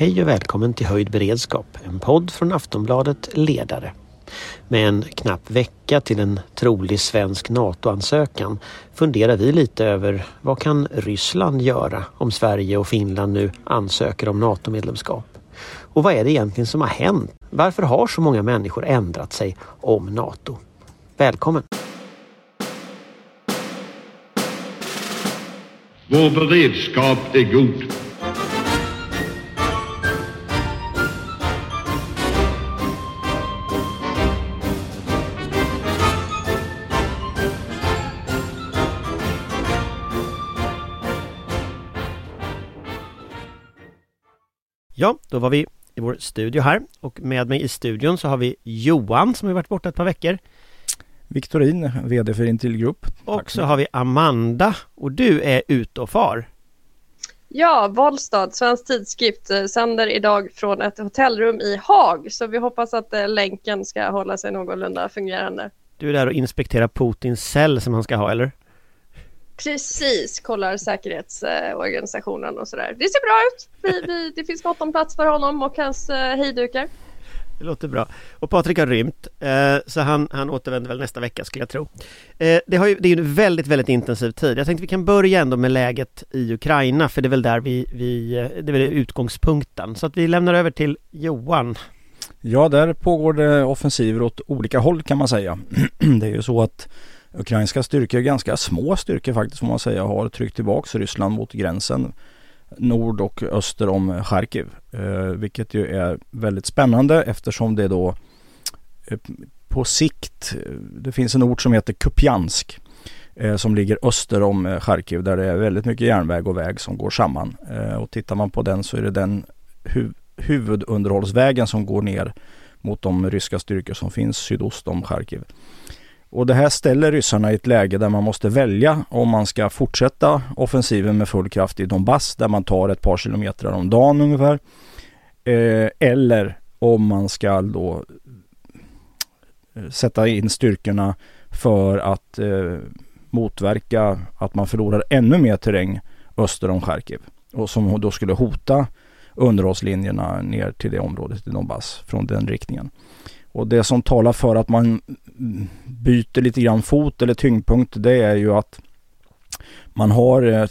Hej och välkommen till Höjd beredskap, en podd från Aftonbladet Ledare. Med en knapp vecka till en trolig svensk NATO-ansökan funderar vi lite över vad kan Ryssland göra om Sverige och Finland nu ansöker om NATO-medlemskap? Och vad är det egentligen som har hänt? Varför har så många människor ändrat sig om NATO? Välkommen! Vår beredskap är god. Ja, då var vi i vår studio här och med mig i studion så har vi Johan som har varit borta ett par veckor. Viktorin, VD för Intilgrupp. Och så har vi Amanda och du är ute och far. Ja, Valstad, Svensk Tidskrift, eh, sänder idag från ett hotellrum i Haag. Så vi hoppas att eh, länken ska hålla sig någorlunda fungerande. Du är där och inspekterar Putins cell som han ska ha, eller? Precis, kollar säkerhetsorganisationen och sådär. Det ser bra ut. Vi, vi, det finns gott om plats för honom och hans eh, hejdukar. Det låter bra. Och Patrik har rymt, eh, så han, han återvänder väl nästa vecka skulle jag tro. Eh, det, har ju, det är ju en väldigt, väldigt intensiv tid. Jag tänkte vi kan börja ändå med läget i Ukraina, för det är väl där vi, vi det är väl utgångspunkten. Så att vi lämnar över till Johan. Ja, där pågår det offensiver åt olika håll kan man säga. det är ju så att ukrainska styrkor, ganska små styrkor faktiskt får man säga, har tryckt tillbaks Ryssland mot gränsen nord och öster om Charkiv. Eh, vilket ju är väldigt spännande eftersom det då eh, på sikt, eh, det finns en ort som heter Kupjansk eh, som ligger öster om eh, Charkiv där det är väldigt mycket järnväg och väg som går samman. Eh, och tittar man på den så är det den hu huvudunderhållsvägen som går ner mot de ryska styrkor som finns sydost om Charkiv. Och det här ställer ryssarna i ett läge där man måste välja om man ska fortsätta offensiven med full kraft i Donbass där man tar ett par kilometer om dagen ungefär. Eh, eller om man ska då eh, sätta in styrkorna för att eh, motverka att man förlorar ännu mer terräng öster om Charkiv. Och som då skulle hota underhållslinjerna ner till det området i Donbass från den riktningen. Och det som talar för att man byter lite grann fot eller tyngdpunkt det är ju att man har eh,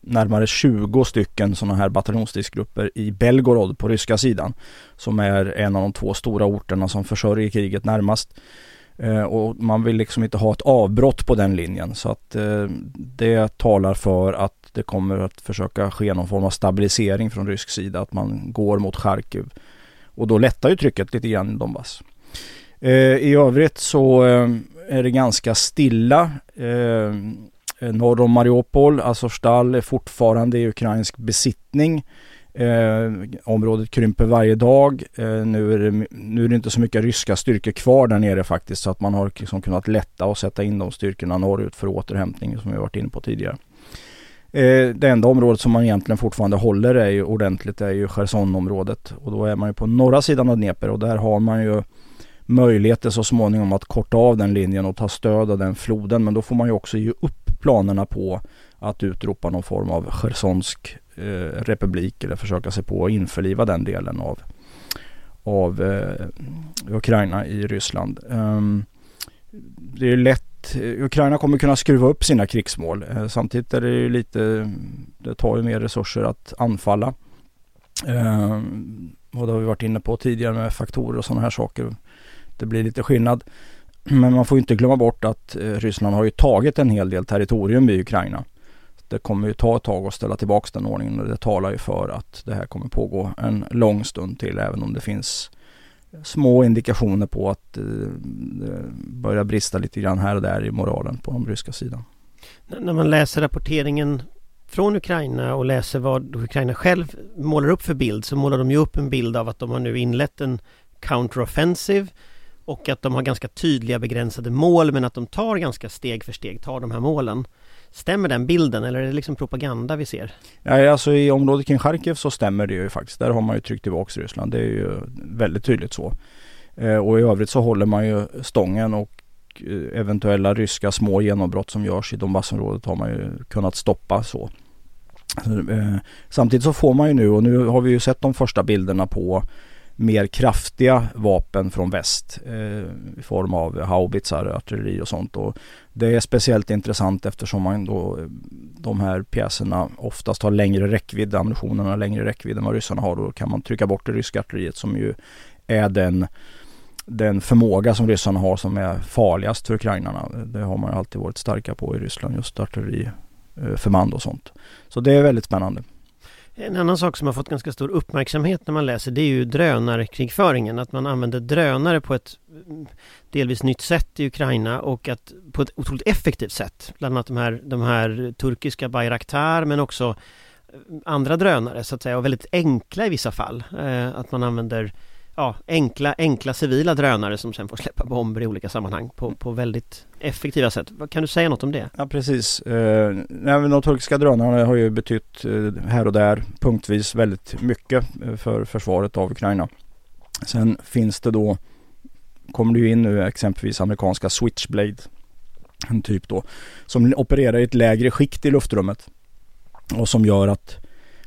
närmare 20 stycken sådana här bataljonsstridsgrupper i Belgorod på ryska sidan. Som är en av de två stora orterna som försörjer kriget närmast. Eh, och man vill liksom inte ha ett avbrott på den linjen så att eh, det talar för att det kommer att försöka ske någon form av stabilisering från rysk sida. Att man går mot Charkiv. Och då lättar ju trycket lite grann i Donbass. Eh, I övrigt så eh, är det ganska stilla. Eh, norr om Mariupol, Azovstal är fortfarande i ukrainsk besittning. Eh, området krymper varje dag. Eh, nu, är det, nu är det inte så mycket ryska styrkor kvar där nere faktiskt så att man har liksom kunnat lätta och sätta in de styrkorna norrut för återhämtning som vi varit inne på tidigare. Eh, det enda området som man egentligen fortfarande håller är ju ordentligt är ju Chersonområdet och då är man ju på norra sidan av Dnepr och där har man ju möjligheter så småningom att korta av den linjen och ta stöd av den floden. Men då får man ju också ge upp planerna på att utropa någon form av chersonsk eh, republik eller försöka sig på att införliva den delen av, av eh, Ukraina i Ryssland. Um, det är lätt, Eh, Ukraina kommer kunna skruva upp sina krigsmål. Eh, samtidigt är det ju lite, det tar ju mer resurser att anfalla. Eh, och det har vi varit inne på tidigare med faktorer och sådana här saker det blir lite skillnad. Men man får inte glömma bort att eh, Ryssland har ju tagit en hel del territorium i Ukraina. Det kommer ju ta ett tag att ställa tillbaka den ordningen och det talar ju för att det här kommer pågå en lång stund till även om det finns små indikationer på att eh, det börjar brista lite grann här och där i moralen på den ryska sidan. När man läser rapporteringen från Ukraina och läser vad Ukraina själv målar upp för bild så målar de ju upp en bild av att de har nu inlett en counteroffensive och att de har ganska tydliga begränsade mål men att de tar ganska steg för steg, tar de här målen. Stämmer den bilden eller är det liksom propaganda vi ser? Ja, alltså i området kring Charkiv så stämmer det ju faktiskt. Där har man ju tryckt tillbaka Ryssland. Det är ju väldigt tydligt så. Eh, och i övrigt så håller man ju stången och eh, eventuella ryska små genombrott som görs i Donbassområdet har man ju kunnat stoppa så. Eh, samtidigt så får man ju nu och nu har vi ju sett de första bilderna på mer kraftiga vapen från väst eh, i form av haubitsar, artilleri och sånt. Och det är speciellt intressant eftersom man då, de här pjäserna oftast har längre räckvidd, ammunitionen har längre räckvidd än vad ryssarna har. Då kan man trycka bort det ryska artilleriet som ju är den, den förmåga som ryssarna har som är farligast för ukrainarna. Det har man alltid varit starka på i Ryssland, just artilleriförband eh, och sånt. Så det är väldigt spännande. En annan sak som har fått ganska stor uppmärksamhet när man läser det är ju drönarkrigföringen. Att man använder drönare på ett mm, delvis nytt sätt i Ukraina och att på ett otroligt effektivt sätt. Bland annat de här, de här turkiska Bayraktar men också eh, andra drönare så att säga och väldigt enkla i vissa fall. Eh, att man använder ja, enkla, enkla civila drönare som sen får släppa bomber i olika sammanhang på, på väldigt effektiva sätt. Kan du säga något om det? Ja precis. Eh, de turkiska drönarna har ju betytt eh, här och där punktvis väldigt mycket eh, för försvaret av Ukraina. Sen finns det då, kommer det ju in nu exempelvis amerikanska Switchblade. En typ då, som opererar i ett lägre skikt i luftrummet. Och som gör att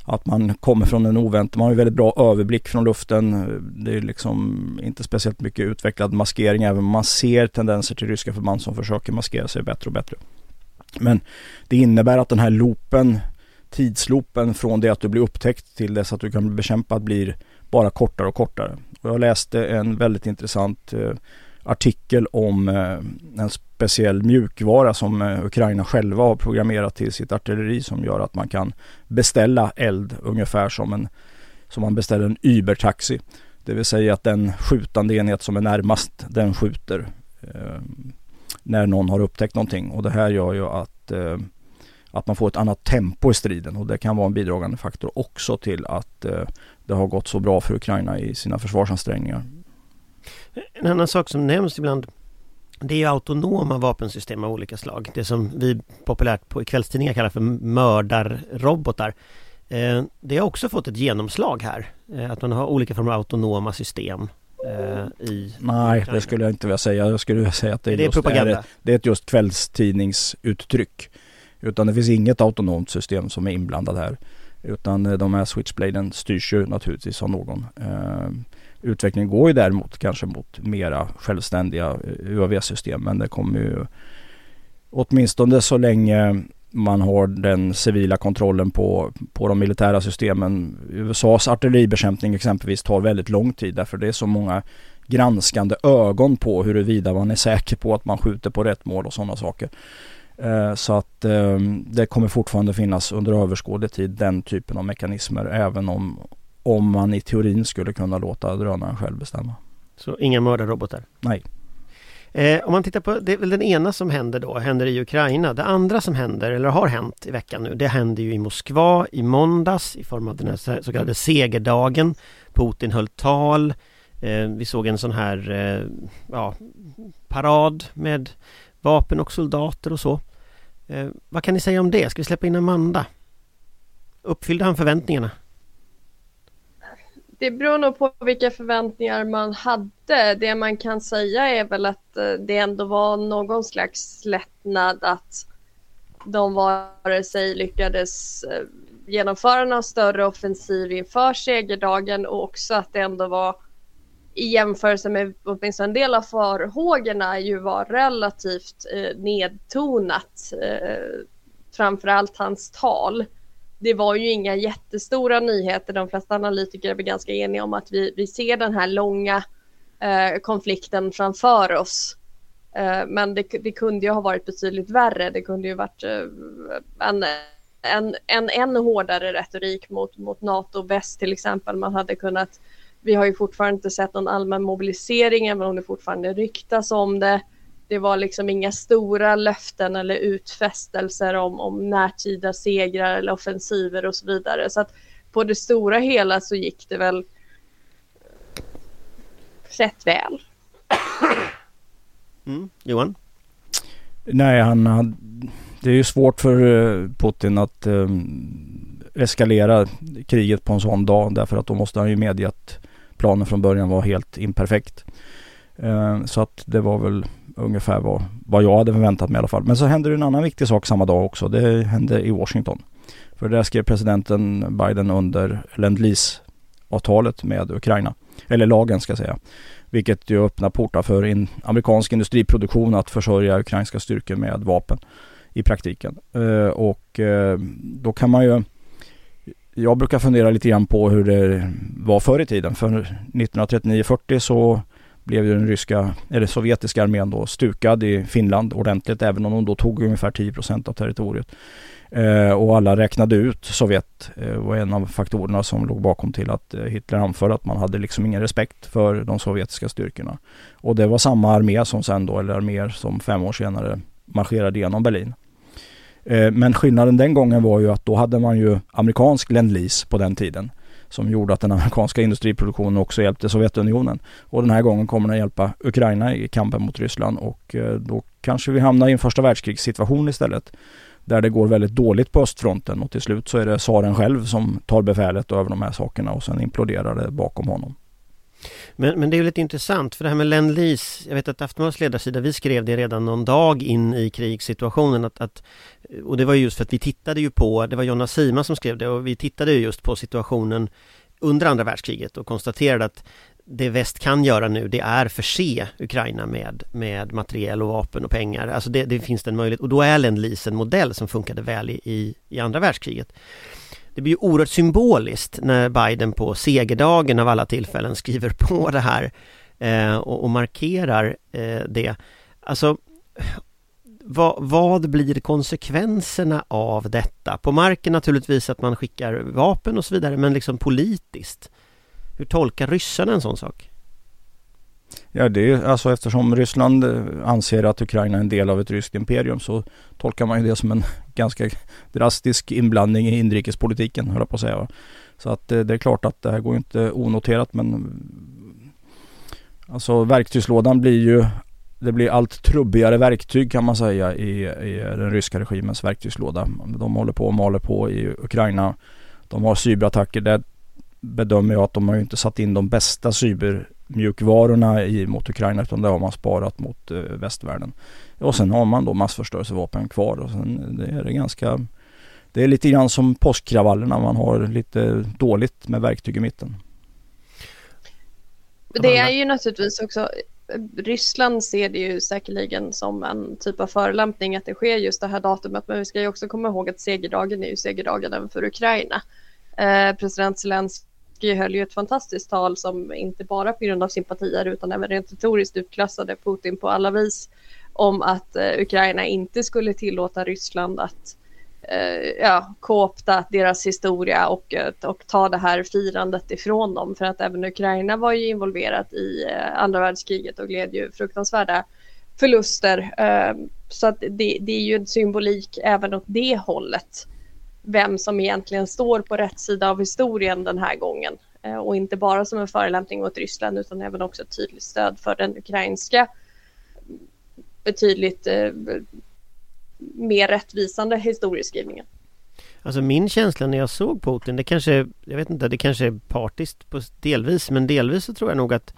att man kommer från en oväntad, man har ju väldigt bra överblick från luften. Det är liksom inte speciellt mycket utvecklad maskering även om man ser tendenser till ryska förband som försöker maskera sig bättre och bättre. Men det innebär att den här loopen, tidsloopen från det att du blir upptäckt till dess att du kan bli bekämpad blir bara kortare och kortare. Och jag läste en väldigt intressant eh, artikel om eh, en speciell mjukvara som eh, Ukraina själva har programmerat till sitt artilleri som gör att man kan beställa eld ungefär som, en, som man beställer en Uber-taxi. Det vill säga att den skjutande enhet som är närmast den skjuter eh, när någon har upptäckt någonting och det här gör ju att eh, att man får ett annat tempo i striden och det kan vara en bidragande faktor också till att eh, det har gått så bra för Ukraina i sina försvarsansträngningar. En annan sak som nämns ibland det är ju autonoma vapensystem av olika slag. Det som vi populärt på kvällstidningar kallar för mördarrobotar. Eh, det har också fått ett genomslag här. Eh, att man har olika former av autonoma system. Eh, I Nej, det skulle jag inte vilja säga. Jag skulle vilja säga att det är, det propaganda. Är, det är ett just kvällstidningsuttryck. Utan det finns inget autonomt system som är inblandad här. Utan de här switchbladen styrs ju naturligtvis av någon. Utvecklingen går ju däremot kanske mot mera självständiga eh, UAV-system men det kommer ju åtminstone så länge man har den civila kontrollen på, på de militära systemen. USAs artilleribekämpning exempelvis tar väldigt lång tid därför det är så många granskande ögon på huruvida man är säker på att man skjuter på rätt mål och sådana saker. Eh, så att eh, det kommer fortfarande finnas under överskådlig tid den typen av mekanismer även om, om man i teorin skulle kunna låta drönaren själv bestämma. Så inga mördarrobotar? Nej. Eh, om man tittar på, det är väl den ena som händer då, händer i Ukraina. Det andra som händer, eller har hänt i veckan nu, det händer ju i Moskva i måndags i form av den här så kallade segerdagen. Putin höll tal. Eh, vi såg en sån här eh, ja, parad med vapen och soldater och så. Eh, vad kan ni säga om det? Ska vi släppa in Amanda? Uppfyllde han förväntningarna? Det beror nog på vilka förväntningar man hade. Det man kan säga är väl att eh, det ändå var någon slags lättnad att de vare sig lyckades eh, genomföra någon större offensiv inför segerdagen och också att det ändå var i jämförelse med åtminstone en del av farhågorna ju var relativt eh, nedtonat. Eh, framförallt hans tal det var ju inga jättestora nyheter. De flesta analytiker är ganska eniga om att vi, vi ser den här långa eh, konflikten framför oss. Eh, men det, det, kunde ju ha varit betydligt värre. Det kunde ju varit eh, en, en, en ännu hårdare retorik mot, mot NATO väst till exempel. Man hade kunnat, vi har ju fortfarande inte sett någon allmän mobilisering även om det fortfarande ryktas om det det var liksom inga stora löften eller utfästelser om, om närtida segrar eller offensiver och så vidare. Så att på det stora hela så gick det väl rätt väl. Mm. Johan? Nej, han hade, det är ju svårt för eh, Putin att um, eskalera kriget på en sån dag därför att då måste han ju medge att planen från början var helt imperfekt. Uh, så att det var väl ungefär vad, vad jag hade förväntat mig i alla fall. Men så hände det en annan viktig sak samma dag också. Det hände i Washington. För där skrev presidenten Biden under Lend avtalet med Ukraina. Eller lagen ska jag säga. Vilket ju öppnar portar för in amerikansk industriproduktion att försörja ukrainska styrkor med vapen i praktiken. Eh, och eh, då kan man ju jag brukar fundera lite grann på hur det var förr i tiden. För 1939-40 så blev ju den ryska, eller sovjetiska armén då stukad i Finland ordentligt även om de då tog ungefär 10% av territoriet. Eh, och alla räknade ut Sovjet eh, var en av faktorerna som låg bakom till att eh, Hitler anförde att man hade liksom ingen respekt för de sovjetiska styrkorna. Och det var samma armé som sen då, eller arméer som fem år senare marscherade genom Berlin. Eh, men skillnaden den gången var ju att då hade man ju amerikansk lend på den tiden som gjorde att den amerikanska industriproduktionen också hjälpte Sovjetunionen. Och den här gången kommer den hjälpa Ukraina i kampen mot Ryssland och eh, då kanske vi hamnar i en första världskrigssituation istället. Där det går väldigt dåligt på östfronten och till slut så är det tsaren själv som tar befälet över de här sakerna och sen imploderar det bakom honom. Men, men det är ju lite intressant för det här med Lend Lease, jag vet att Aftonbladets ledarsida, vi skrev det redan någon dag in i krigssituationen att, att, och det var just för att vi tittade ju på, det var Jonna Sima som skrev det och vi tittade ju just på situationen under andra världskriget och konstaterade att det väst kan göra nu det är förse Ukraina med, med materiel och vapen och pengar. Alltså det, det finns en möjlighet och då är Lend Lease en modell som funkade väl i, i andra världskriget det blir ju oerhört symboliskt när Biden på segerdagen av alla tillfällen skriver på det här eh, och, och, markerar eh, det. Alltså, vad, vad, blir konsekvenserna av detta? På marken naturligtvis att man skickar vapen och så vidare, men liksom politiskt. Hur tolkar ryssarna en sån sak? Ja, det är alltså eftersom Ryssland eh, anser att Ukraina är en del av ett ryskt imperium så tolkar man ju det som en ganska drastisk inblandning i inrikespolitiken, höll jag på att säga. Så att eh, det är klart att det här går inte onoterat men alltså verktygslådan blir ju det blir allt trubbigare verktyg kan man säga i, i den ryska regimens verktygslåda. De håller på och maler på i Ukraina. De har cyberattacker. Där bedömer jag att de har ju inte satt in de bästa cyber mjukvarorna i, mot Ukraina utan det har man sparat mot eh, västvärlden. Och sen har man då massförstörelsevapen kvar och sen det är det ganska Det är lite grann som påskkravallerna, man har lite dåligt med verktyg i mitten. Det är ju naturligtvis också Ryssland ser det ju säkerligen som en typ av förolämpning att det sker just det här datumet. Men vi ska ju också komma ihåg att segerdagen är ju segerdagen även för Ukraina. Eh, president Zelenskyj Zelensky höll ju ett fantastiskt tal som inte bara på grund av sympatier utan även rent retoriskt utklassade Putin på alla vis om att eh, Ukraina inte skulle tillåta Ryssland att eh, ja, koopta deras historia och, eh, och ta det här firandet ifrån dem för att även Ukraina var ju involverat i eh, andra världskriget och gled ju fruktansvärda förluster. Eh, så att det, det är ju en symbolik även åt det hållet vem som egentligen står på rätt sida av historien den här gången. Eh, och inte bara som en förelämpning mot Ryssland utan även också ett tydligt stöd för den ukrainska betydligt eh, mer rättvisande historieskrivningen. Alltså min känsla när jag såg Putin, det kanske, jag vet inte, det kanske är partiskt på delvis, men delvis så tror jag nog att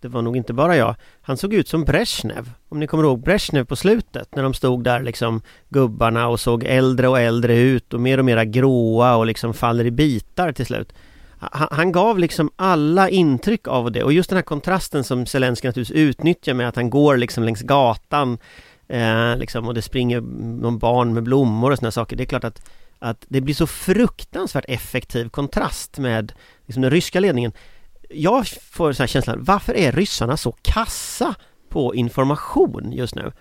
det var nog inte bara jag. Han såg ut som Brezhnev. Om ni kommer ihåg Brezhnev på slutet när de stod där liksom gubbarna och såg äldre och äldre ut och mer och mera gråa och liksom faller i bitar till slut. Han, han gav liksom alla intryck av det och just den här kontrasten som Zelenskyj naturligtvis utnyttjar med att han går liksom längs gatan eh, liksom, och det springer någon barn med blommor och sådana saker. Det är klart att, att det blir så fruktansvärt effektiv kontrast med liksom, den ryska ledningen jag får så här känslan, varför är ryssarna så kassa på information just nu?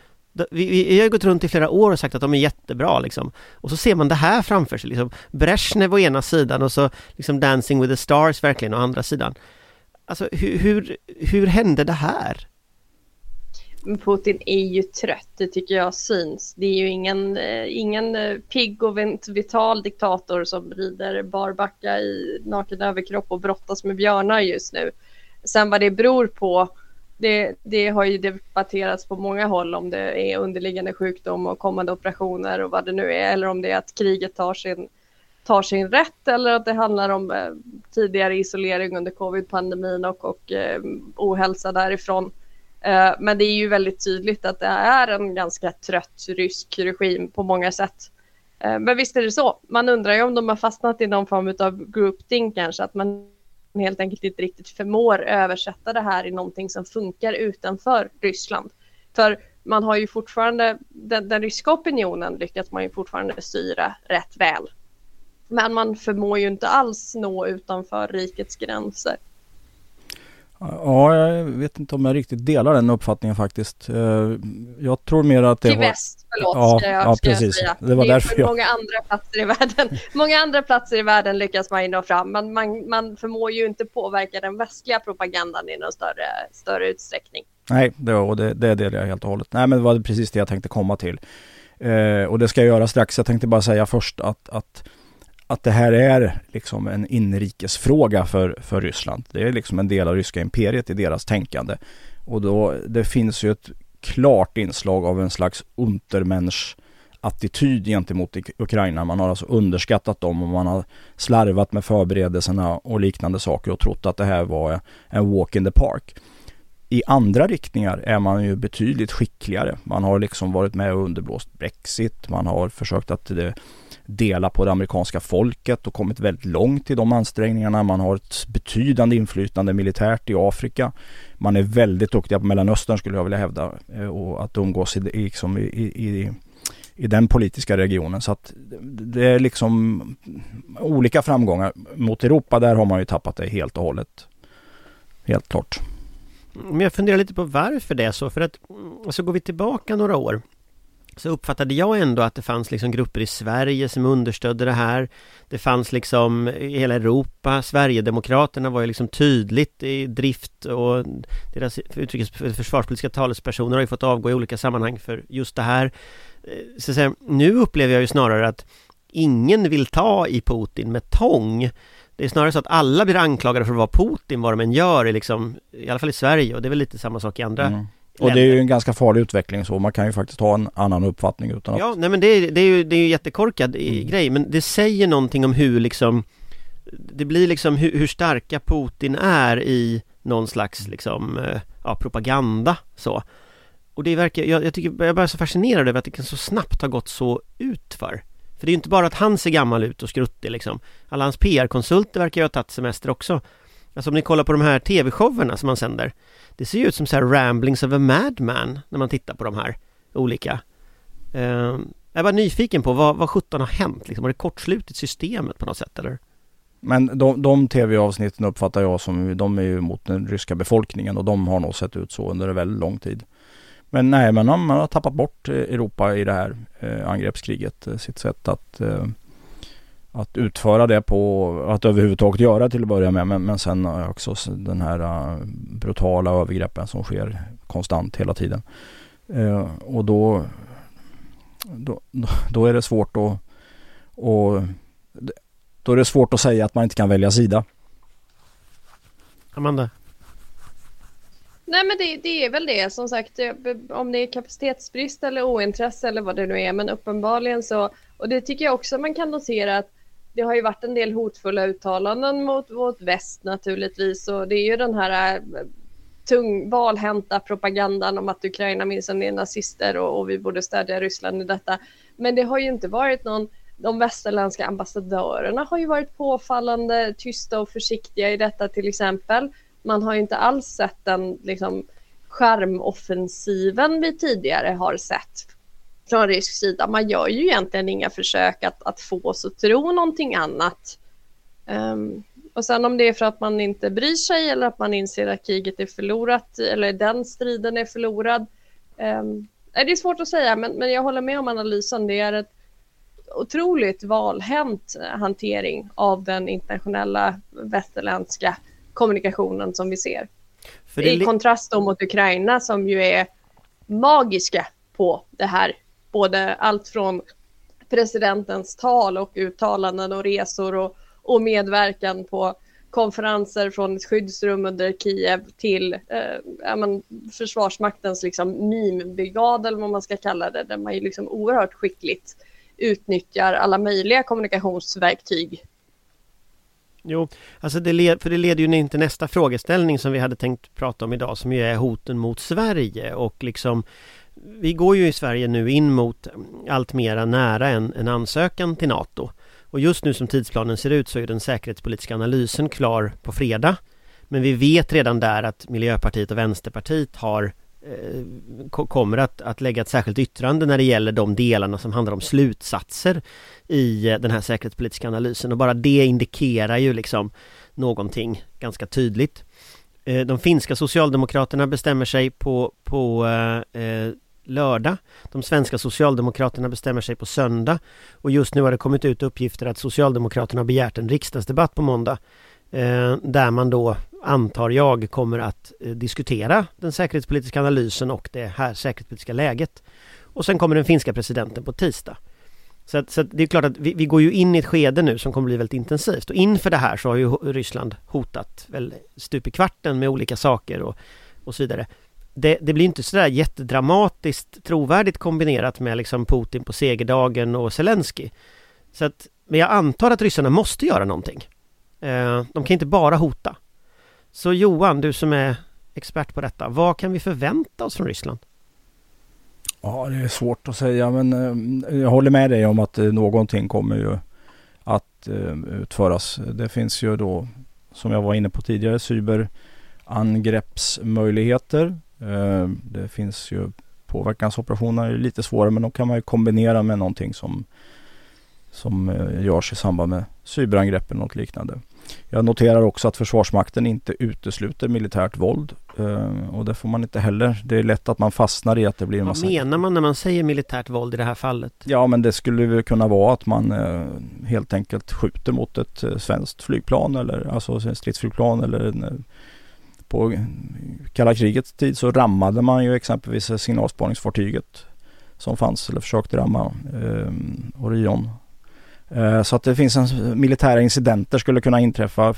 Vi, vi, har gått runt i flera år och sagt att de är jättebra liksom. Och så ser man det här framför sig liksom. Brezhnev å ena sidan och så liksom Dancing with the stars verkligen å andra sidan. Alltså hur, hur, hur hände det här? Putin är ju trött, det tycker jag syns. Det är ju ingen, eh, ingen eh, pigg och vital diktator som rider barbacka i naken överkropp och brottas med björnar just nu. Sen vad det beror på, det, det har ju debatterats på många håll om det är underliggande sjukdom och kommande operationer och vad det nu är, eller om det är att kriget tar sin, tar sin rätt eller att det handlar om eh, tidigare isolering under covid-pandemin och, och eh, ohälsa därifrån. Eh, men det är ju väldigt tydligt att det är en ganska trött rysk regim på många sätt. Eh, men visst är det så. Man undrar ju om de har fastnat i någon form av groupthink kanske, att man helt enkelt inte riktigt förmår översätta det här i någonting som funkar utanför Ryssland. För man har ju fortfarande, den, den ryska opinionen lyckas man ju fortfarande styra rätt väl. Men man förmår ju inte alls nå utanför rikets gränser. Ja, jag vet inte om jag riktigt delar den uppfattningen faktiskt. Eh, jag tror mer att det Till var... väst, förlåt, Ja, ska jag, ja, ska jag säga. Det var är därför jag- många andra platser i världen. Många andra platser i världen lyckas man ju nå fram, men man, man förmår ju inte påverka den västliga propagandan i någon större, större utsträckning. Nej, det, och det, det delar jag helt och hållet. Nej, men det var precis det jag tänkte komma till. Eh, och det ska jag göra strax. Jag tänkte bara säga först att, att, att det här är liksom en inrikesfråga för, för Ryssland. Det är liksom en del av ryska imperiet i deras tänkande. Och då, det finns ju ett klart inslag av en slags untermensch attityd gentemot Ukraina. Man har alltså underskattat dem och man har slarvat med förberedelserna och liknande saker och trott att det här var en walk in the park. I andra riktningar är man ju betydligt skickligare. Man har liksom varit med och underblåst Brexit. Man har försökt att det dela på det amerikanska folket och kommit väldigt långt i de ansträngningarna. Man har ett betydande inflytande militärt i Afrika. Man är väldigt duktiga på Mellanöstern skulle jag vilja hävda eh, och att umgås i, liksom i, i, i den politiska regionen. Så att det är liksom olika framgångar. Mot Europa där har man ju tappat det helt och hållet. Helt klart. Men jag funderar lite på varför det är så. För att, mm, alltså går vi tillbaka några år så uppfattade jag ändå att det fanns liksom grupper i Sverige som understödde det här. Det fanns liksom i hela Europa, Sverigedemokraterna var ju liksom tydligt i drift och deras utrikes försvarspolitiska talespersoner har ju fått avgå i olika sammanhang för just det här. Eh, så att säga, nu upplever jag ju snarare att ingen vill ta i Putin med tång. Det är snarare så att alla blir anklagade för att vara Putin vad de än gör i liksom, i alla fall i Sverige och det är väl lite samma sak i andra Mm. Och det är ju en ganska farlig utveckling så. Man kan ju faktiskt ha en annan uppfattning utan att... Ja, nej men det är, det är ju det är ju jättekorkad Mm. grej men det säger någonting om hur liksom Det blir liksom hur, hur starka Putin är i någon slags liksom eh, ja, propaganda så Och det verkar, jag, jag tycker, jag är bara så fascinerad över att det kan så snabbt ha gått så utför För det är ju inte bara att han ser gammal ut och skruttig liksom Alla hans PR-konsulter verkar ju ha tagit semester också Alltså om ni kollar på de här tv-showerna som man sänder det ser ju ut som så här ramblings of a madman när man tittar på de här olika Eh, jag var nyfiken på vad, vad 17 har hänt liksom? Har det kortslutit systemet på något sätt eller? Men de, de tv-avsnitten uppfattar jag som, de är ju mot den ryska befolkningen och de har nog sett ut så under en väldigt lång tid. Men nej, men man har tappat bort eh, Europa i det här eh, angreppskriget. Eh, sitt sätt att, eh, att utföra det på, att överhuvudtaget göra till att börja med. Men, men sen också den här eh, brutala övergreppen som sker konstant hela tiden. Eh, och då, då, då är det svårt att, och då är det svårt att säga att man inte kan välja sida. Amanda? Nej men det, det är väl det som sagt det- om det är kapacitetsbrist eller ointresse eller vad det nu är men uppenbarligen så och det tycker jag också man kan notera att det har ju varit en del hotfulla uttalanden mot, mot väst naturligtvis och det är ju den här äh, tung valhänta propagandan om att Ukraina minsann är nazister och, och vi borde stödja Ryssland i detta. Men det har ju inte varit någon de västerländska ambassadörerna har ju varit påfallande tysta och försiktiga i detta till exempel. Man har ju inte alls sett den liksom, skärmoffensiven vi tidigare har sett från rysk sida. Man gör ju egentligen inga försök att, att få oss att tro någonting annat. Ehm, och sen om det är för att man inte bryr sig eller att man inser att kriget är förlorat eller den striden är förlorad. Um, det är svårt att säga men, men jag håller med om analysen. Det är ett otroligt valhänt hantering av den internationella västerländska kommunikationen som vi ser. I kontrast då mot Ukraina som ju är magiska på det här. Både allt från presidentens tal och uttalanden och resor och, och medverkan på konferenser från ett skyddsrum under Kiev till eh, ja, men, Försvarsmaktens liksom, mimbrigad eller vad man ska kalla det, där man ju liksom oerhört skickligt utnyttjar alla möjliga kommunikationsverktyg. Jo, alltså det, led, för det leder ju in till nästa frågeställning som vi hade tänkt prata om idag som ju är hoten mot Sverige och liksom vi går ju i Sverige nu in mot allt mera nära en, en ansökan till NATO. Och just nu som tidsplanen ser ut så är den säkerhetspolitiska analysen klar på fredag. Men vi vet redan där att Miljöpartiet och Vänsterpartiet har Eh, kommer att, att lägga ett särskilt yttrande när det gäller de delarna som handlar om slutsatser i eh, den här säkerhetspolitiska analysen och bara det indikerar ju liksom någonting ganska tydligt. Eh, de finska socialdemokraterna bestämmer sig på, på eh, lördag. De svenska socialdemokraterna bestämmer sig på söndag. Och just nu har det kommit ut uppgifter att Socialdemokraterna har begärt en riksdagsdebatt på måndag. Eh, där man då, antar jag, kommer att eh, diskutera den säkerhetspolitiska analysen och det här säkerhetspolitiska läget. Och sen kommer den finska presidenten på tisdag. Så, att, så att det är klart att vi, vi, går ju in i ett skede nu som kommer bli väldigt intensivt och inför det här så har ju Ryssland hotat väl stup i kvarten med olika saker och, och så vidare. Det, det blir inte sådär jättedramatiskt trovärdigt kombinerat med liksom Putin på segerdagen och Zelensky. Så att, men jag antar att ryssarna måste göra någonting. Eh, de kan inte bara hota. Så Johan, du som är expert på detta, vad kan vi förvänta oss från Ryssland? Ja, det är svårt att säga men eh, jag håller med dig om att eh, någonting kommer ju att utföras. Det finns ju då, som jag var inne på tidigare, cyberangreppsmöjligheter. Det finns ju påverkansoperationer, är lite svårare men de kan man ju kombinera med någonting som, som görs i samband med cyberangrepp eller något liknande. Jag noterar också att Försvarsmakten inte utesluter militärt våld. Uh, och det får man inte heller. Det är lätt att man fastnar i att det blir en massa... Vad menar man när man säger militärt våld i det här fallet? Ja men det skulle kunna vara att man uh, helt enkelt skjuter mot ett uh, svenskt flygplan eller alltså stridsflygplan eller på kalla krigets tid så rammade man ju exempelvis signalspaningsfartyget som fanns eller försökte ramma Orion Eh, Eh, så att det finns en, militära incidenter skulle kunna inträffa,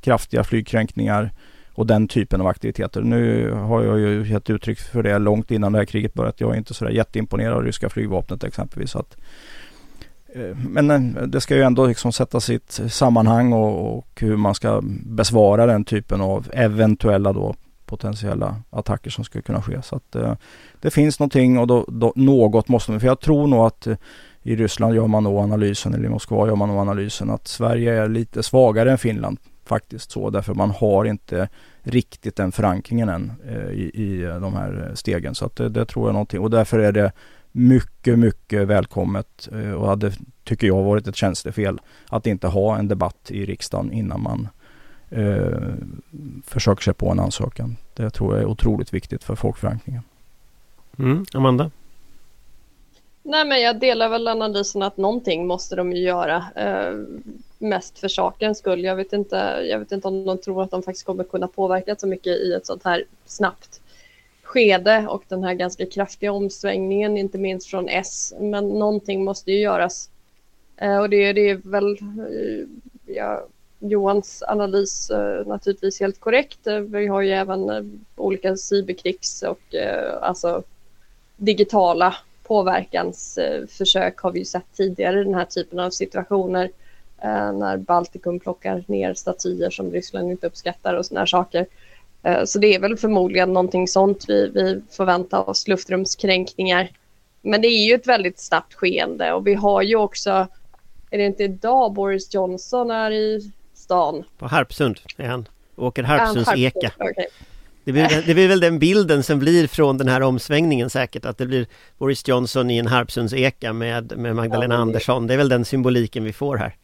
kraftiga flygkränkningar och den typen av aktiviteter. Nu har jag ju gett uttryck för det långt innan det här kriget börjat. Jag är inte sådär jätteimponerad av ryska flygvapnet exempelvis. Så att, eh, men eh, det ska ju ändå liksom sättas i ett sammanhang och, och, hur man ska besvara den typen av eventuella då potentiella attacker som skulle kunna ske. Så att det finns någonting och då, då, något måste man, för jag tror nog att i Ryssland gör man nog analysen, eller i Moskva gör man nog analysen att Sverige är lite svagare än Finland faktiskt så därför man har inte riktigt den förankringen än eh, i, i eh, de här eh, stegen. Så att det, det, tror jag någonting och därför är det mycket, mycket välkommet eh, och hade, tycker jag, varit ett tjänstefel att inte ha en debatt i riksdagen innan man eh, försöker sig på en ansökan. Det tror jag är otroligt viktigt för folkförankringen. Mm, Amanda? Nej men jag delar väl analysen att någonting måste de ju göra. Eh, mest för sakens skull. Jag vet, inte, jag vet inte om de tror att de faktiskt kommer kunna påverka så mycket i ett sånt här snabbt skede och den här ganska kraftiga omsvängningen, inte minst från S. Men någonting måste ju göras. Eh, och det, det är väl eh, ja, Johans analys eh, naturligtvis helt korrekt. Eh, vi har ju även eh, olika cyberkrigs och eh, alltså digitala påverkansförsök har vi ju sett tidigare i den här typen av situationer eh, när Baltikum plockar ner statyer som Ryssland inte uppskattar och sådana saker. Eh, så det är väl förmodligen någonting sånt vi, vi förväntar oss, luftrumskränkningar. Men det är ju ett väldigt snabbt skeende och vi har ju också, är det inte idag Boris Johnson är i stan? På Harpsund är han, åker Harpsunds eka. Okay. Det blir, det blir väl den bilden som blir från den här omsvängningen säkert att det blir Boris Johnson i en Harpsundseka med, med Magdalena ja, Andersson. Det är väl den symboliken vi får här.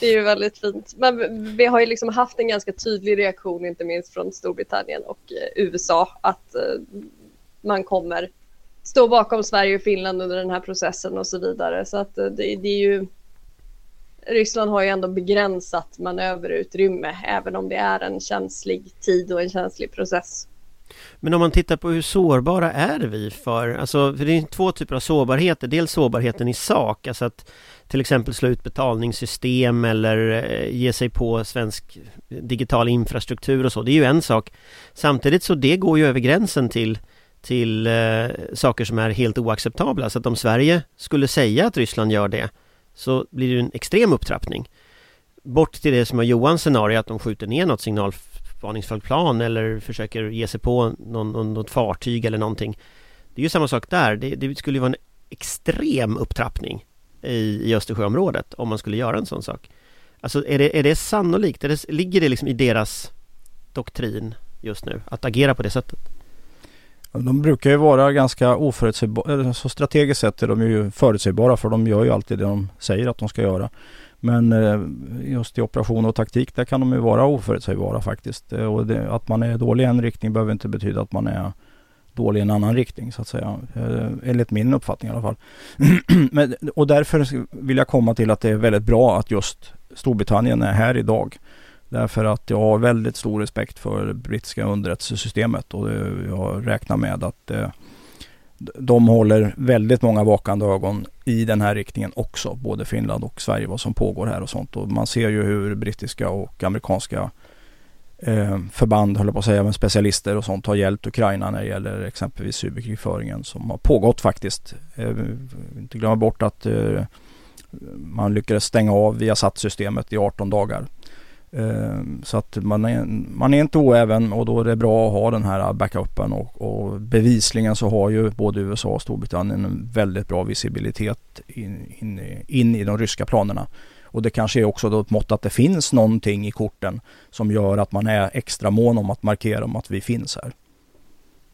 Det är ju väldigt fint. Men vi har ju liksom haft en ganska tydlig reaktion inte minst från Storbritannien och eh, USA att eh, man kommer stå bakom Sverige och Finland under den här processen och så vidare. Så att eh, det, det är ju Ryssland har ju ändå begränsat manöverutrymme även om det är en känslig tid och en känslig process. Men om man tittar på hur sårbara är vi för, alltså för det är två typer av sårbarheter. Dels sårbarheten i sak, alltså att till exempel slå ut betalningssystem eller eh, ge sig på svensk digital infrastruktur och så. Det är ju en sak. Samtidigt så det går ju över gränsen till till eh, saker som är helt oacceptabla. Så att om Sverige skulle säga att Ryssland gör det så blir det en extrem upptrappning. Bort till det som är Johans scenario att de skjuter ner något signalspaningsflygplan eller försöker ge sig på någon, något fartyg eller någonting. Det är ju samma sak där. Det, det skulle ju vara en extrem upptrappning i, i Östersjöområdet om man skulle göra en sån sak. Alltså är det, är det sannolikt? Är det, ligger det liksom i deras doktrin just nu att agera på det sättet? De brukar ju vara ganska oförutsägbara. Så strategiskt sett är de ju förutsägbara för de gör ju alltid det de säger att de ska göra. Men eh, just i operation och taktik där kan de ju vara oförutsägbara faktiskt. Eh, och det, att man är dålig i en riktning behöver inte betyda att man är dålig i en annan riktning så att säga. Eh, enligt min uppfattning i alla fall. Men, och därför vill jag komma till att det är väldigt bra att just Storbritannien är här idag. Därför att jag har väldigt stor respekt för det brittiska underrättelsesystemet och jag räknar med att eh, de håller väldigt många vakande ögon i den här riktningen också. Både Finland och Sverige, vad som pågår här och sånt. Och man ser ju hur brittiska och amerikanska eh, förband, håller på att säga, med specialister och sånt har hjälpt Ukraina när det gäller exempelvis cyberkrigföringen som har pågått faktiskt. Eh, inte glömma bort att eh, man lyckades stänga av Viasat-systemet i 18 dagar. Ehm, så att man är, man är inte oäven och då är det bra att ha den här backupen och, och bevisligen så har ju både USA och Storbritannien en väldigt bra visibilitet in, in, in i de ryska planerna. Och det kanske är också då ett mått att det finns någonting i korten som gör att man är extra mån om att markera om att vi finns här.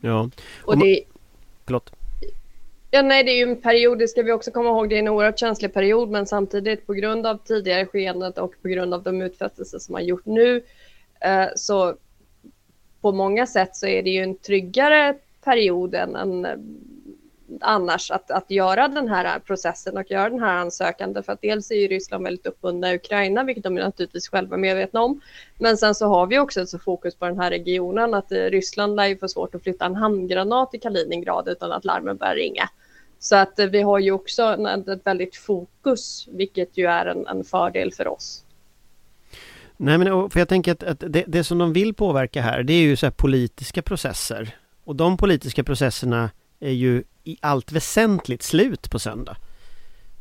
Ja. Och det... Förlåt. Ja, nej, det är ju en period, det ska vi också komma ihåg, det är en oerhört känslig period, men samtidigt på grund av tidigare skeendet och på grund av de utfästelser som man gjort nu, eh, så på många sätt så är det ju en tryggare period än en eh, annars att, att göra den här processen och göra den här ansökan. Därför att dels är ju Ryssland väldigt uppbundna i Ukraina, vilket de är naturligtvis själva medvetna om. Men sen så har vi också ett fokus på den här regionen att eh, Ryssland lär ju få svårt att flytta en handgranat i Kaliningrad utan att larmen börjar ringa. Så att eh, vi har ju också ett väldigt fokus, vilket ju är en, en fördel för oss. Nej men för jag tänker att, att det, det, som de vill påverka här det är ju så politiska processer. Och de politiska processerna är ju i allt väsentligt slut på söndag.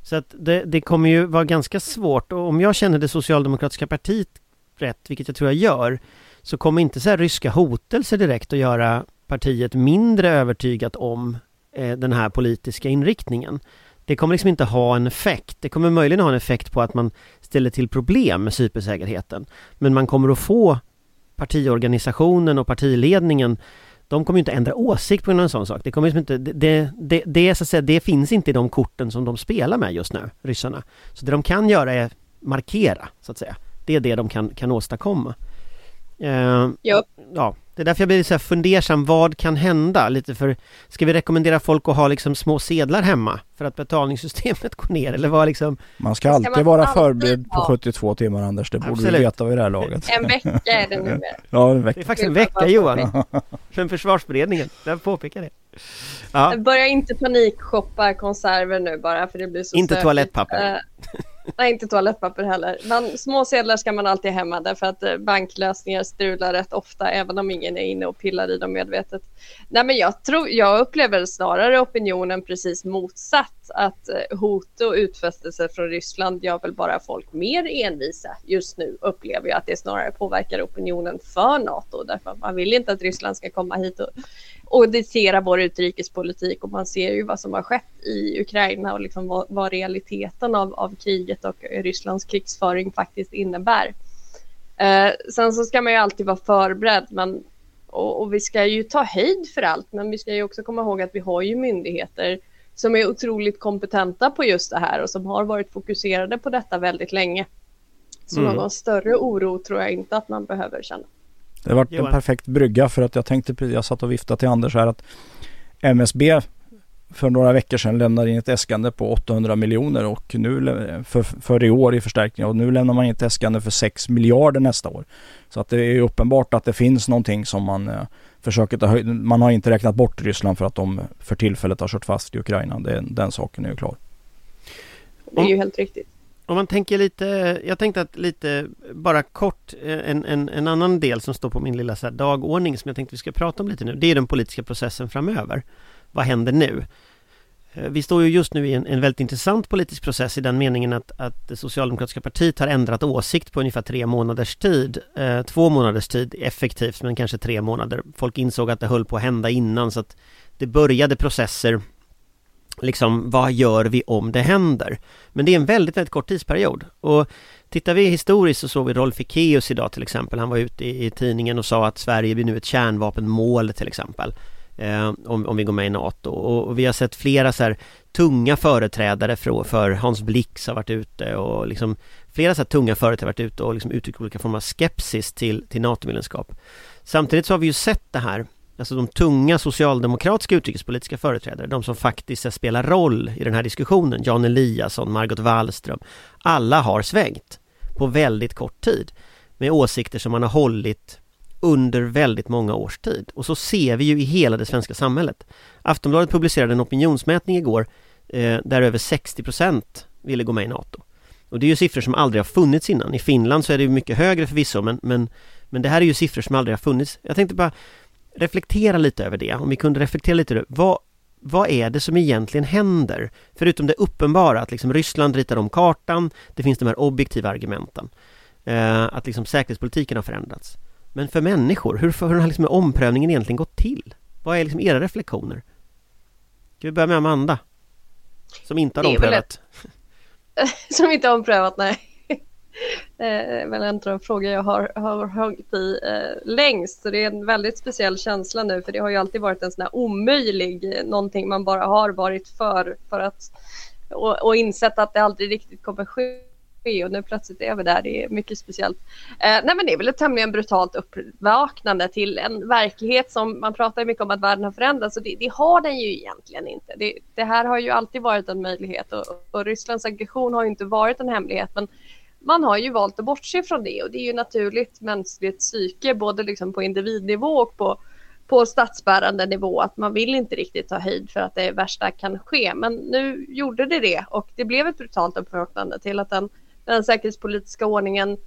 Så att det, det, kommer ju vara ganska svårt och om jag känner det socialdemokratiska partiet rätt, vilket jag tror jag gör, så kommer inte så här ryska hotelser direkt att göra partiet mindre övertygat om den här politiska inriktningen. Det kommer liksom inte ha en effekt. Det kommer möjligen ha en effekt på att man ställer till problem med cybersäkerheten. Men man kommer att få partiorganisationen och partiledningen de kommer inte ändra åsikt på en sån sak. Det, kommer liksom inte, det, det, det, så att säga, det finns inte i de korten som de spelar med just nu, ryssarna. Så det de kan göra är markera, så att säga. Det är det de kan, kan åstadkomma. Ja. ja. Det är därför jag blir så här fundersam, vad kan hända? Lite för, ska vi rekommendera folk att ha liksom små sedlar hemma för att betalningssystemet går ner eller vad liksom? Man ska alltid vara förberedd på 72 timmar Anders, det borde Absolut. du veta vid det här laget. En vecka är det numera. ja, en vecka. Det är faktiskt en vecka Johan. För försvarsberedningen, jag påpekar det. Ja. Börja inte panikshoppa konserver nu bara för det blir så Inte toalettpapper. Nej, inte toalettpapper heller. Men små sedlar ska man alltid hemma därför att eh, banklösningar strular rätt ofta även om ingen är inne och pillar i dem medvetet. Nej, men jag, tror, jag upplever snarare opinionen precis motsatt. Att eh, hot och utfästelser från Ryssland gör väl bara folk mer envisa. Just nu upplever jag att det snarare påverkar opinionen för NATO därför att man vill inte att Ryssland ska komma hit och och diktera vår utrikespolitik och man ser ju vad som har skett i Ukraina och liksom vad, vad realiteten av, av kriget och Rysslands krigsföring faktiskt innebär. Eh, sen så ska man ju alltid vara förberedd men, och, och, vi ska ju ta höjd för allt men vi ska ju också komma ihåg att vi har ju myndigheter som är otroligt kompetenta på just det här och som har varit fokuserade på detta väldigt länge. Så mm. någon större oro tror jag inte att man behöver känna. Det var en perfekt brygga för att jag tänkte, jag satt och viftade till Anders här att MSB för några veckor sedan lämnade in ett äskande på 800 miljoner och nu för, för i år i förstärkning och nu lämnar man in ett äskande för 6 miljarder nästa år. Så att det är uppenbart att det finns någonting som man eh, försöker ta. Man har inte räknat bort Ryssland för att de för tillfället har kört fast i Ukraina. Det, den saken är ju klar. Det är ju helt riktigt. Om man tänker lite, jag tänkte att lite bara kort eh, en, en, en annan del som står på min lilla så här dagordning som jag tänkte vi ska prata om lite nu. Det är den politiska processen framöver. Vad händer nu? Eh, vi står ju just nu i en, en, väldigt intressant politisk process i den meningen att, att det socialdemokratiska partiet har ändrat åsikt på ungefär tre månaders tid. Eh, två månaders tid effektivt, men kanske tre månader. Folk insåg att det höll på att hända innan så att det började processer Liksom, vad gör vi om det händer? Men det är en väldigt, väldigt kort tidsperiod. Och tittar vi historiskt så såg vi Rolf Ekéus idag till exempel. Han var ute i, i tidningen och sa att Sverige blir nu ett kärnvapenmål till exempel eh, om, om vi går med i NATO. Och, och vi har sett flera så här tunga företrädare för, för Hans Blix har varit ute och liksom flera så här tunga företrädare har varit ute och liksom uttryckt olika former av skepsis till, till NATO-medlemskap. Samtidigt så har vi ju sett det här Alltså de tunga socialdemokratiska utrikespolitiska företrädare, de som faktiskt spelar roll i den här diskussionen, Jan Eliasson, Margot Wallström, alla har svängt på väldigt kort tid med åsikter som man har hållit under väldigt många års tid. Och så ser vi ju i hela det svenska samhället. Aftonbladet publicerade en opinionsmätning igår eh, där över 60% ville gå med i NATO. Och det är ju siffror som aldrig har funnits innan. I Finland så är det ju mycket högre förvisso men, men, men det här är ju siffror som aldrig har funnits. Jag tänkte bara reflektera lite över det. Om vi kunde reflektera lite över vad, vad är det som egentligen händer? Förutom det uppenbara att liksom Ryssland ritar om kartan, det finns de här objektiva argumenten. Eh, att liksom säkerhetspolitiken har förändrats. Men för människor, hur, hur har liksom omprövningen egentligen gått till? Vad är liksom era reflektioner? Ska vi börja med Amanda? Som inte har omprövat. som inte har omprövat, nej. Det är väl en av de frågor jag har, har hållit i eh, längst. Så det är en väldigt speciell känsla nu för det har ju alltid varit en sån här omöjlig, eh, någonting man bara har varit för, för att och, och insett att det aldrig riktigt kommer ske och nu plötsligt är vi där. Det är mycket speciellt. Eh, nej men det är väl ett tämligen brutalt uppvaknande till en verklighet som man pratar mycket om att världen har förändrats och det, det har den ju egentligen inte. Det, det, här har ju alltid varit en möjlighet och, och Rysslands aggression har ju inte varit en hemlighet men man har ju valt att bortse från det och det är ju naturligt mänskligt psyke både liksom på individnivå och på, på statsbärande nivå att man vill inte riktigt ta höjd för att det värsta kan ske. Men nu gjorde det det och det blev ett brutalt uppvaknande till att den, den säkerhetspolitiska ordningen eh,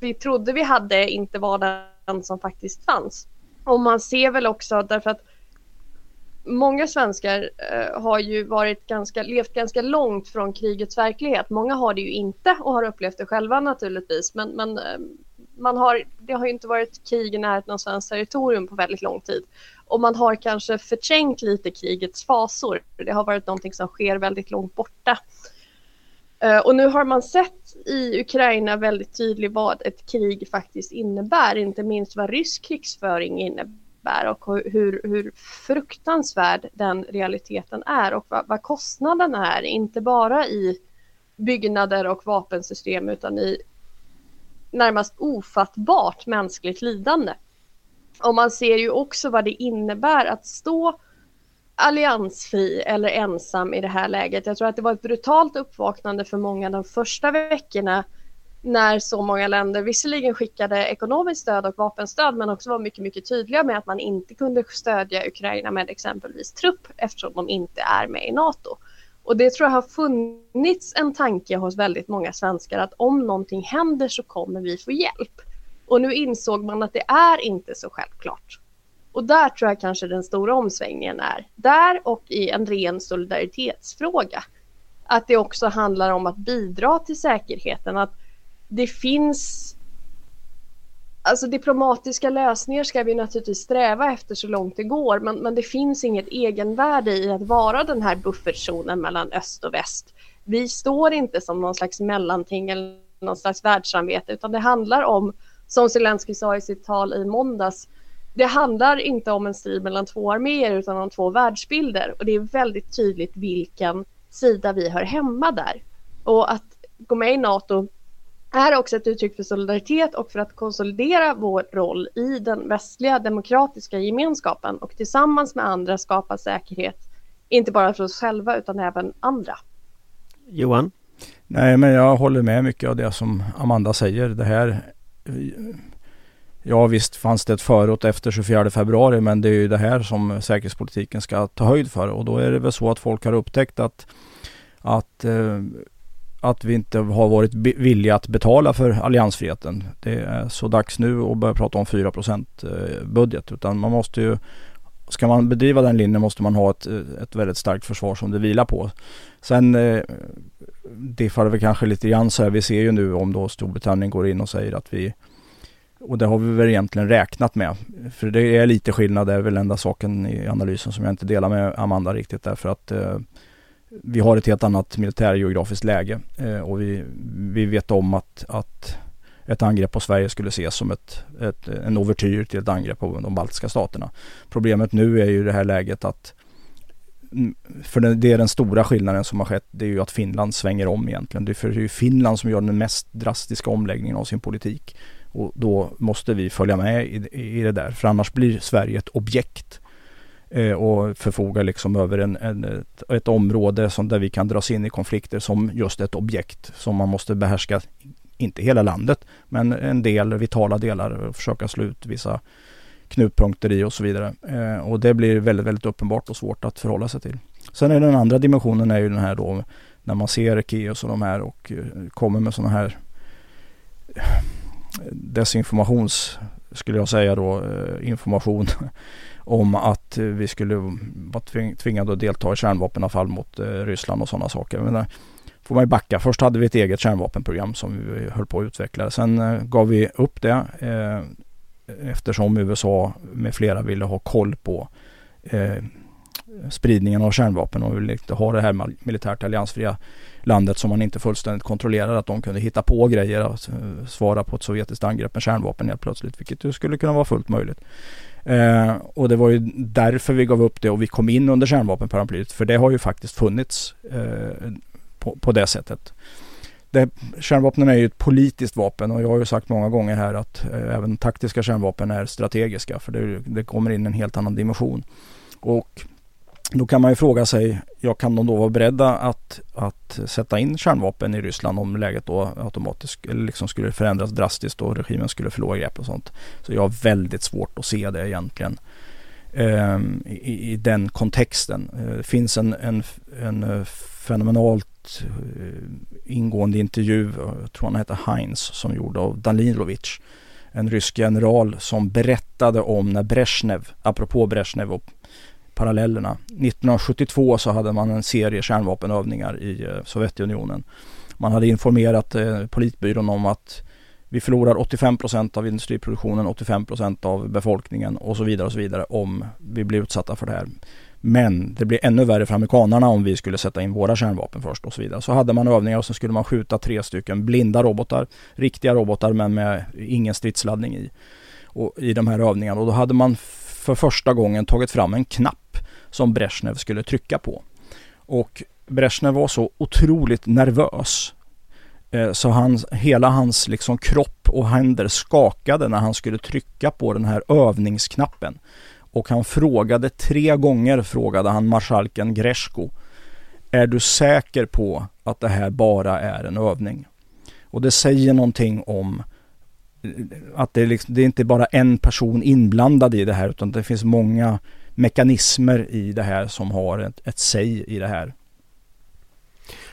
vi trodde vi hade inte var den som faktiskt fanns. Och man ser väl också därför att många svenskar eh, har ju varit ganska, levt ganska långt från krigets verklighet. Många har det ju inte och har upplevt det själva naturligtvis. Men, men eh, man har, det har ju inte varit krig i närheten av svenskt territorium på väldigt lång tid. Och man har kanske förträngt lite krigets fasor. Det har varit någonting som sker väldigt långt borta. Eh, och nu har man sett i Ukraina väldigt tydligt vad ett krig faktiskt innebär, inte minst vad rysk krigsföring innebär är och hur, hur fruktansvärd den realiteten är och vad, vad kostnaden är, inte bara i byggnader och vapensystem utan i närmast ofattbart mänskligt lidande. Och man ser ju också vad det innebär att stå alliansfri eller ensam i det här läget. Jag tror att det var ett brutalt uppvaknande för många de första veckorna när så många länder visserligen skickade ekonomiskt stöd och vapenstöd men också var mycket, mycket tydliga med att man inte kunde stödja Ukraina med exempelvis trupp eftersom de inte är med i NATO. Och det tror jag har funnits en tanke hos väldigt många svenskar att om någonting händer så kommer vi få hjälp. Och nu insåg man att det är inte så självklart. Och där tror jag kanske den stora omsvängningen är. Där och i en ren solidaritetsfråga. Att det också handlar om att bidra till säkerheten. Att det finns Alltså diplomatiska lösningar ska vi naturligtvis sträva efter så långt det går men, men det finns inget egenvärde i att vara den här buffertzonen mellan öst och väst. Vi står inte som någon slags mellanting eller någon slags världssamvete utan det handlar om, som Zelensky sa i sitt tal i måndags, det handlar inte om en strid mellan två arméer utan om två världsbilder och det är väldigt tydligt vilken sida vi hör hemma där. Och att gå med i NATO är också ett uttryck för solidaritet och för att konsolidera vår roll i den västliga demokratiska gemenskapen och tillsammans med andra skapa säkerhet, inte bara för oss själva utan även andra. Johan? Nej, men jag håller med mycket av det som Amanda säger. Det här Ja visst fanns det ett förut efter 24 februari men det är ju det här som säkerhetspolitiken ska ta höjd för och då är det väl så att folk har upptäckt att, att eh, att vi inte har varit villiga att betala för alliansfriheten. Det är så dags nu att börja prata om 4 eh, budget utan man måste ju ska man bedriva den linjen måste man ha ett, eh, ett väldigt starkt försvar som det vilar på. Sen eh, diffar det väl kanske lite grann så här. Vi ser ju nu om då Storbritannien går in och säger att vi och det har vi väl egentligen räknat med. För det är lite skillnad, det är väl enda saken i analysen som jag inte delar med Amanda riktigt därför att eh, vi har ett helt annat militärgeografiskt läge eh, och vi, vi vet om att, att ett angrepp på Sverige skulle ses som ett, ett, en overtyr till ett angrepp på de baltiska staterna. Problemet nu är ju det här läget att mm, för det är den stora skillnaden som har skett. Det är ju att Finland svänger om egentligen. Det är för det är Finland som gör den mest drastiska omläggningen av sin politik. Och då måste vi följa med i, i det där. För annars blir Sverige ett objekt. Eh, och förfogar liksom över en, en ett, ett, område som, där vi kan dras in i konflikter som just ett objekt. Som man måste behärska inte hela landet, men en del vitala delar och försöka slå ut vissa knutpunkter i och så vidare. Eh, och det blir väldigt, väldigt uppenbart och svårt att förhålla sig till. Sen är den andra dimensionen är ju den här då när man ser Keos och de här och eh, kommer med sådana här eh, desinformations, skulle jag säga då, information om att vi skulle vara tvingade att delta i kärnvapenavfall mot eh, Ryssland och sådana saker. Men eh, får man ju backa. Först hade vi ett eget kärnvapenprogram som vi höll på att utveckla. Sen eh, gav vi upp det eh, eftersom USA med flera ville ha koll på eh, spridningen av kärnvapen och ville inte ha det här militärt alliansfria landet som man inte fullständigt kontrollerar att de kunde hitta på grejer att svara på ett sovjetiskt angrepp med kärnvapen helt plötsligt, vilket ju skulle kunna vara fullt möjligt. Eh, och det var ju därför vi gav upp det och vi kom in under kärnvapenparaplyet, för det har ju faktiskt funnits eh, på, på det sättet. Det, kärnvapnen är ju ett politiskt vapen och jag har ju sagt många gånger här att eh, även taktiska kärnvapen är strategiska för det, det, kommer in en helt annan dimension. Och då kan man ju fråga sig, ja kan de då vara beredda att, att sätta in kärnvapen i Ryssland om läget då automatiskt eller liksom skulle förändras drastiskt och regimen skulle förlora grepp och sånt. Så jag har väldigt svårt att se det egentligen eh, i, i, den kontexten. Eh, det finns en, en, en eh, fenomenalt eh, ingående intervju, eh, jag tror han heter Heinz, som gjorde av Danilovic En rysk general som berättade om när Brezhnev, apropå Brezhnev och parallellerna. 1972 så hade man en serie kärnvapenövningar i eh, Sovjetunionen. Man hade informerat eh, politbyrån om att vi förlorar 85 procent av industriproduktionen, 85 procent av befolkningen och så vidare och så vidare om vi blir utsatta för det här. Men det blir ännu värre för amerikanerna om vi skulle sätta in våra kärnvapen först och så vidare. Så hade man övningar och så skulle man skjuta tre stycken blinda robotar, riktiga robotar men med ingen stridsladdning i, och, i de här övningarna. Och då hade man för första gången tagit fram en knapp som Brezhnev skulle trycka på. Och Brezhnev var så otroligt nervös eh, så hans, hela hans liksom kropp och händer skakade när han skulle trycka på den här övningsknappen. Och han frågade tre gånger frågade han marskalken Greshko. Är du säker på att det här bara är en övning? Och det säger någonting om eh, att det är, liksom, det är inte bara en person inblandad i det här utan det finns många mekanismer i det här som har ett, ett säg i det här.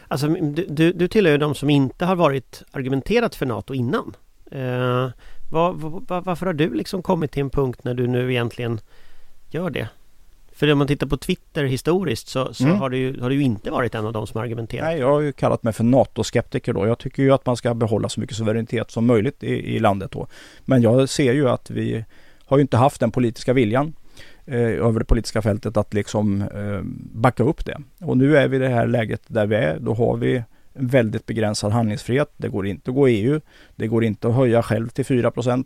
Alltså du, du tillhör ju de som inte har varit argumenterat för NATO innan. Eh, var, var, varför har du liksom kommit till en punkt när du nu egentligen gör det? För om man tittar på Twitter historiskt så, så mm. har, du ju, har du inte varit en av de som argumenterat. Nej, jag har ju kallat mig för NATO-skeptiker då. Jag tycker ju att man ska behålla så mycket suveränitet som möjligt i, i landet då. Men jag ser ju att vi har ju inte haft den politiska viljan eh, över det politiska fältet att liksom eh, backa upp det. Och nu är vi i det här läget där vi är. Då har vi en väldigt begränsad handlingsfrihet. Det går inte att gå EU. Det går inte att höja själv till 4%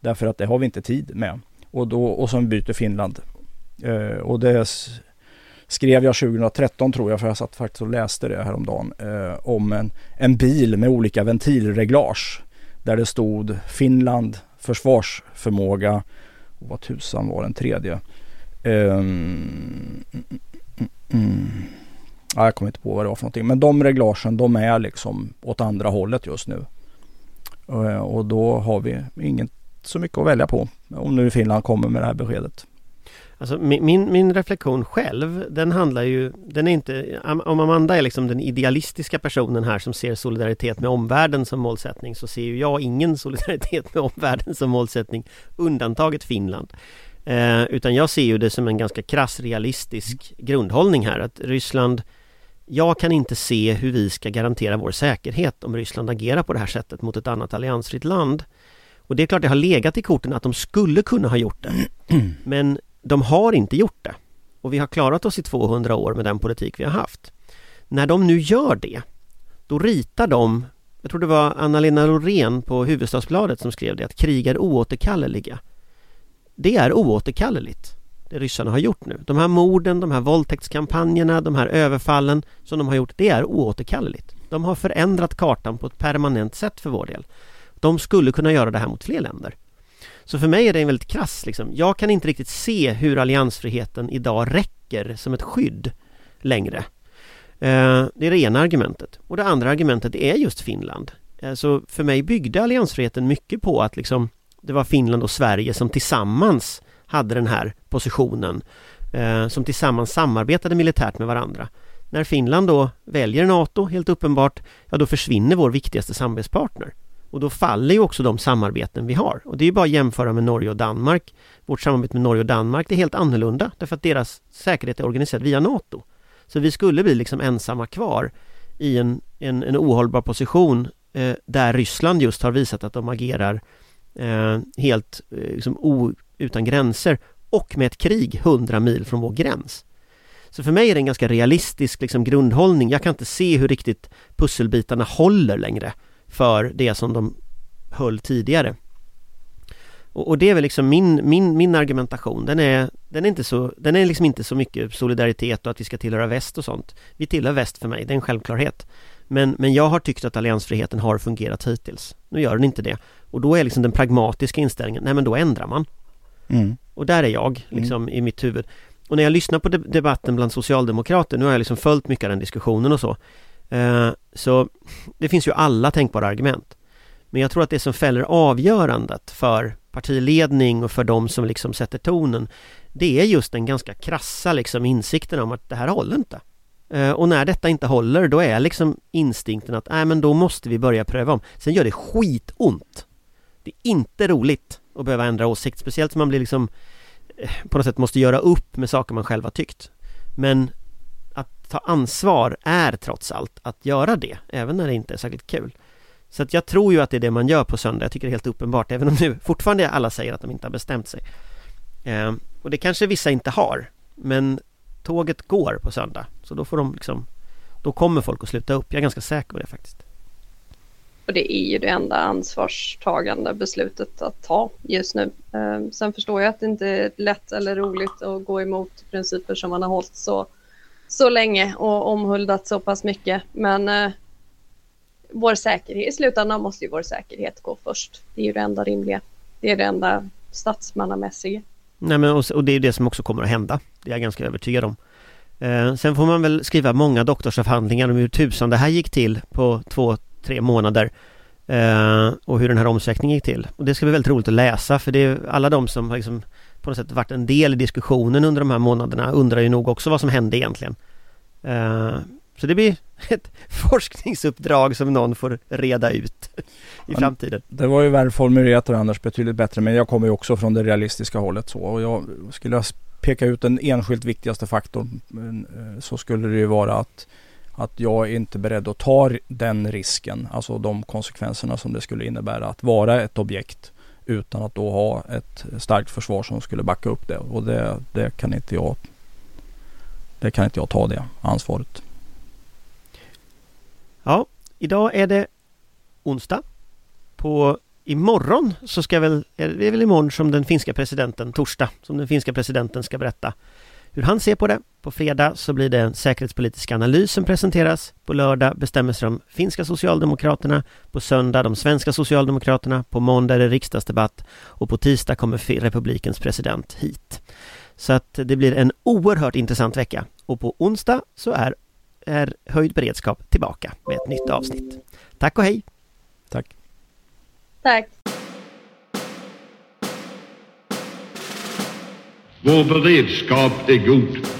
därför att det har vi inte tid med. Och, då, och sen byter Finland. Eh, och det skrev jag 2013 tror jag, för jag satt faktiskt och läste det häromdagen, eh, om en, en bil med olika ventilreglage. Där det stod Finland, försvarsförmåga och vad tusan var den tredje? Um, mm, ja, jag kommer inte på vad det var för någonting. Men de reglagen de är liksom åt andra hållet just nu. Uh, och då har vi inget så mycket att välja på. Om nu Finland kommer med det här beskedet. Alltså min, min reflektion själv, den handlar ju, den är inte, om Amanda är liksom den idealistiska personen här som ser solidaritet med omvärlden som målsättning så ser ju jag ingen solidaritet med omvärlden som målsättning, undantaget Finland. Eh, utan jag ser ju det som en ganska krass realistisk grundhållning här att Ryssland Jag kan inte se hur vi ska garantera vår säkerhet om Ryssland agerar på det här sättet mot ett annat alliansfritt land. Och det är klart det har legat i korten att de skulle kunna ha gjort det. Men de har inte gjort det. Och vi har klarat oss i 200 år med den politik vi har haft. När de nu gör det, då ritar de, jag tror det var Anna-Lena Lorén på Huvudstadsbladet som skrev det, att krig är oåterkalleliga. Det är oåterkalleligt, det ryssarna har gjort nu. De här morden, de här våldtäktskampanjerna, de här överfallen som de har gjort, det är oåterkalleligt. De har förändrat kartan på ett permanent sätt för vår del. De skulle kunna göra det här mot fler länder. Så för mig är det en väldigt krass liksom. Jag kan inte riktigt se hur alliansfriheten idag räcker som ett skydd längre. Eh, det är det ena argumentet. Och det andra argumentet är just Finland. Eh, så för mig byggde alliansfriheten mycket på att liksom det var Finland och Sverige som tillsammans hade den här positionen. Eh, som tillsammans samarbetade militärt med varandra. När Finland då väljer NATO, helt uppenbart, ja då försvinner vår viktigaste samarbetspartner. Och då faller ju också de samarbeten vi har. Och det är ju bara att jämföra med Norge och Danmark. Vårt samarbete med Norge och Danmark är helt annorlunda därför att deras säkerhet är organiserad via NATO. Så vi skulle bli liksom ensamma kvar i en, en, en ohållbar position eh, där Ryssland just har visat att de agerar eh, Eh, helt eh, liksom o, utan gränser och med ett krig 100 mil från vår gräns. Så för mig är det en ganska realistisk liksom, grundhållning. Jag kan inte se hur riktigt pusselbitarna håller längre för det som de höll tidigare. Och, och, det är väl liksom min, min, min argumentation. Den är, den, är inte så, den är liksom inte så mycket solidaritet och att vi ska tillhöra väst och sånt. Vi tillhör väst för mig, det är en självklarhet. Men, men jag har tyckt att alliansfriheten har fungerat hittills. Nu gör den inte det. Och då är liksom den pragmatiska inställningen, nej men då ändrar man. Mm. Och där är jag mm. liksom mm. i mitt huvud. Och när jag lyssnar på debatten bland socialdemokrater, nu har jag liksom följt mycket av den diskussionen och så. Eh, så det finns ju alla tänkbara argument. Men jag tror att det som fäller avgörandet för partiledning och för de som liksom sätter tonen Det är just den ganska krassa liksom insikten om att det här håller inte. Eh, och när detta inte håller då är liksom instinkten att nej men då måste vi börja pröva om. Sen gör det skitont. Det är inte roligt att behöva ändra åsikt, speciellt som man blir liksom eh, på något sätt måste göra upp med saker man själv har tyckt. Men att ta ansvar är trots allt att göra det, även när det inte är särskilt kul. Så att jag tror ju att det är det man gör på söndag, jag tycker det är helt uppenbart, även om nu fortfarande alla säger att de inte har bestämt sig. Eh, och det kanske vissa inte har, men tåget går på söndag, så då får de liksom, då kommer folk att sluta upp, jag är ganska säker på det faktiskt. Och det är ju det enda ansvarstagande beslutet att ta just nu. Ehm, sen förstår jag att det inte är lätt eller roligt att gå emot principer som man har hållit så så länge och omhuldat så pass mycket. Men eh, vår säkerhet, i slutändan måste ju vår säkerhet gå först. Det är ju det enda rimliga. Det är det enda statsmannamässiga. Nej men och, och det är det som också kommer att hända. Det är jag ganska övertygad om. Eh, sen får man väl skriva många doktorsavhandlingar om hur tusan det här gick till på två, tre månader. Eh, och hur den här omsökningen gick till. Och det ska bli väldigt roligt att läsa för det är alla de som har liksom på något sätt varit en del i diskussionen under de här månaderna undrar ju nog också vad som hände egentligen. Eh, så det blir ett forskningsuppdrag som någon får reda ut i framtiden. Det var ju välformulerat Anders betydligt bättre men jag kommer ju också från det realistiska hållet så och jag skulle peka ut den enskilt viktigaste faktorn eh, så skulle det ju vara att att jag är inte beredd att ta den risken, alltså de konsekvenserna som det skulle innebära att vara ett objekt utan att då ha ett starkt försvar som skulle backa upp det. Och det, det kan inte jag det kan inte jag ta det ansvaret. Ja, idag är det onsdag. På imorgon så ska väl, det är väl imorgon som den finska presidenten, torsdag, som den finska presidenten ska berätta hur han ser på det. På fredag så blir det en säkerhetspolitisk analys som presenteras. På lördag bestämmer sig de finska socialdemokraterna. På söndag de svenska socialdemokraterna. På måndag är det riksdagsdebatt. Och på tisdag kommer republikens president hit. Så att det blir en oerhört intressant vecka. Och på onsdag så är, är höjd beredskap tillbaka med ett nytt avsnitt. Tack och hej! Tack! Tack! Vår beredskap är god.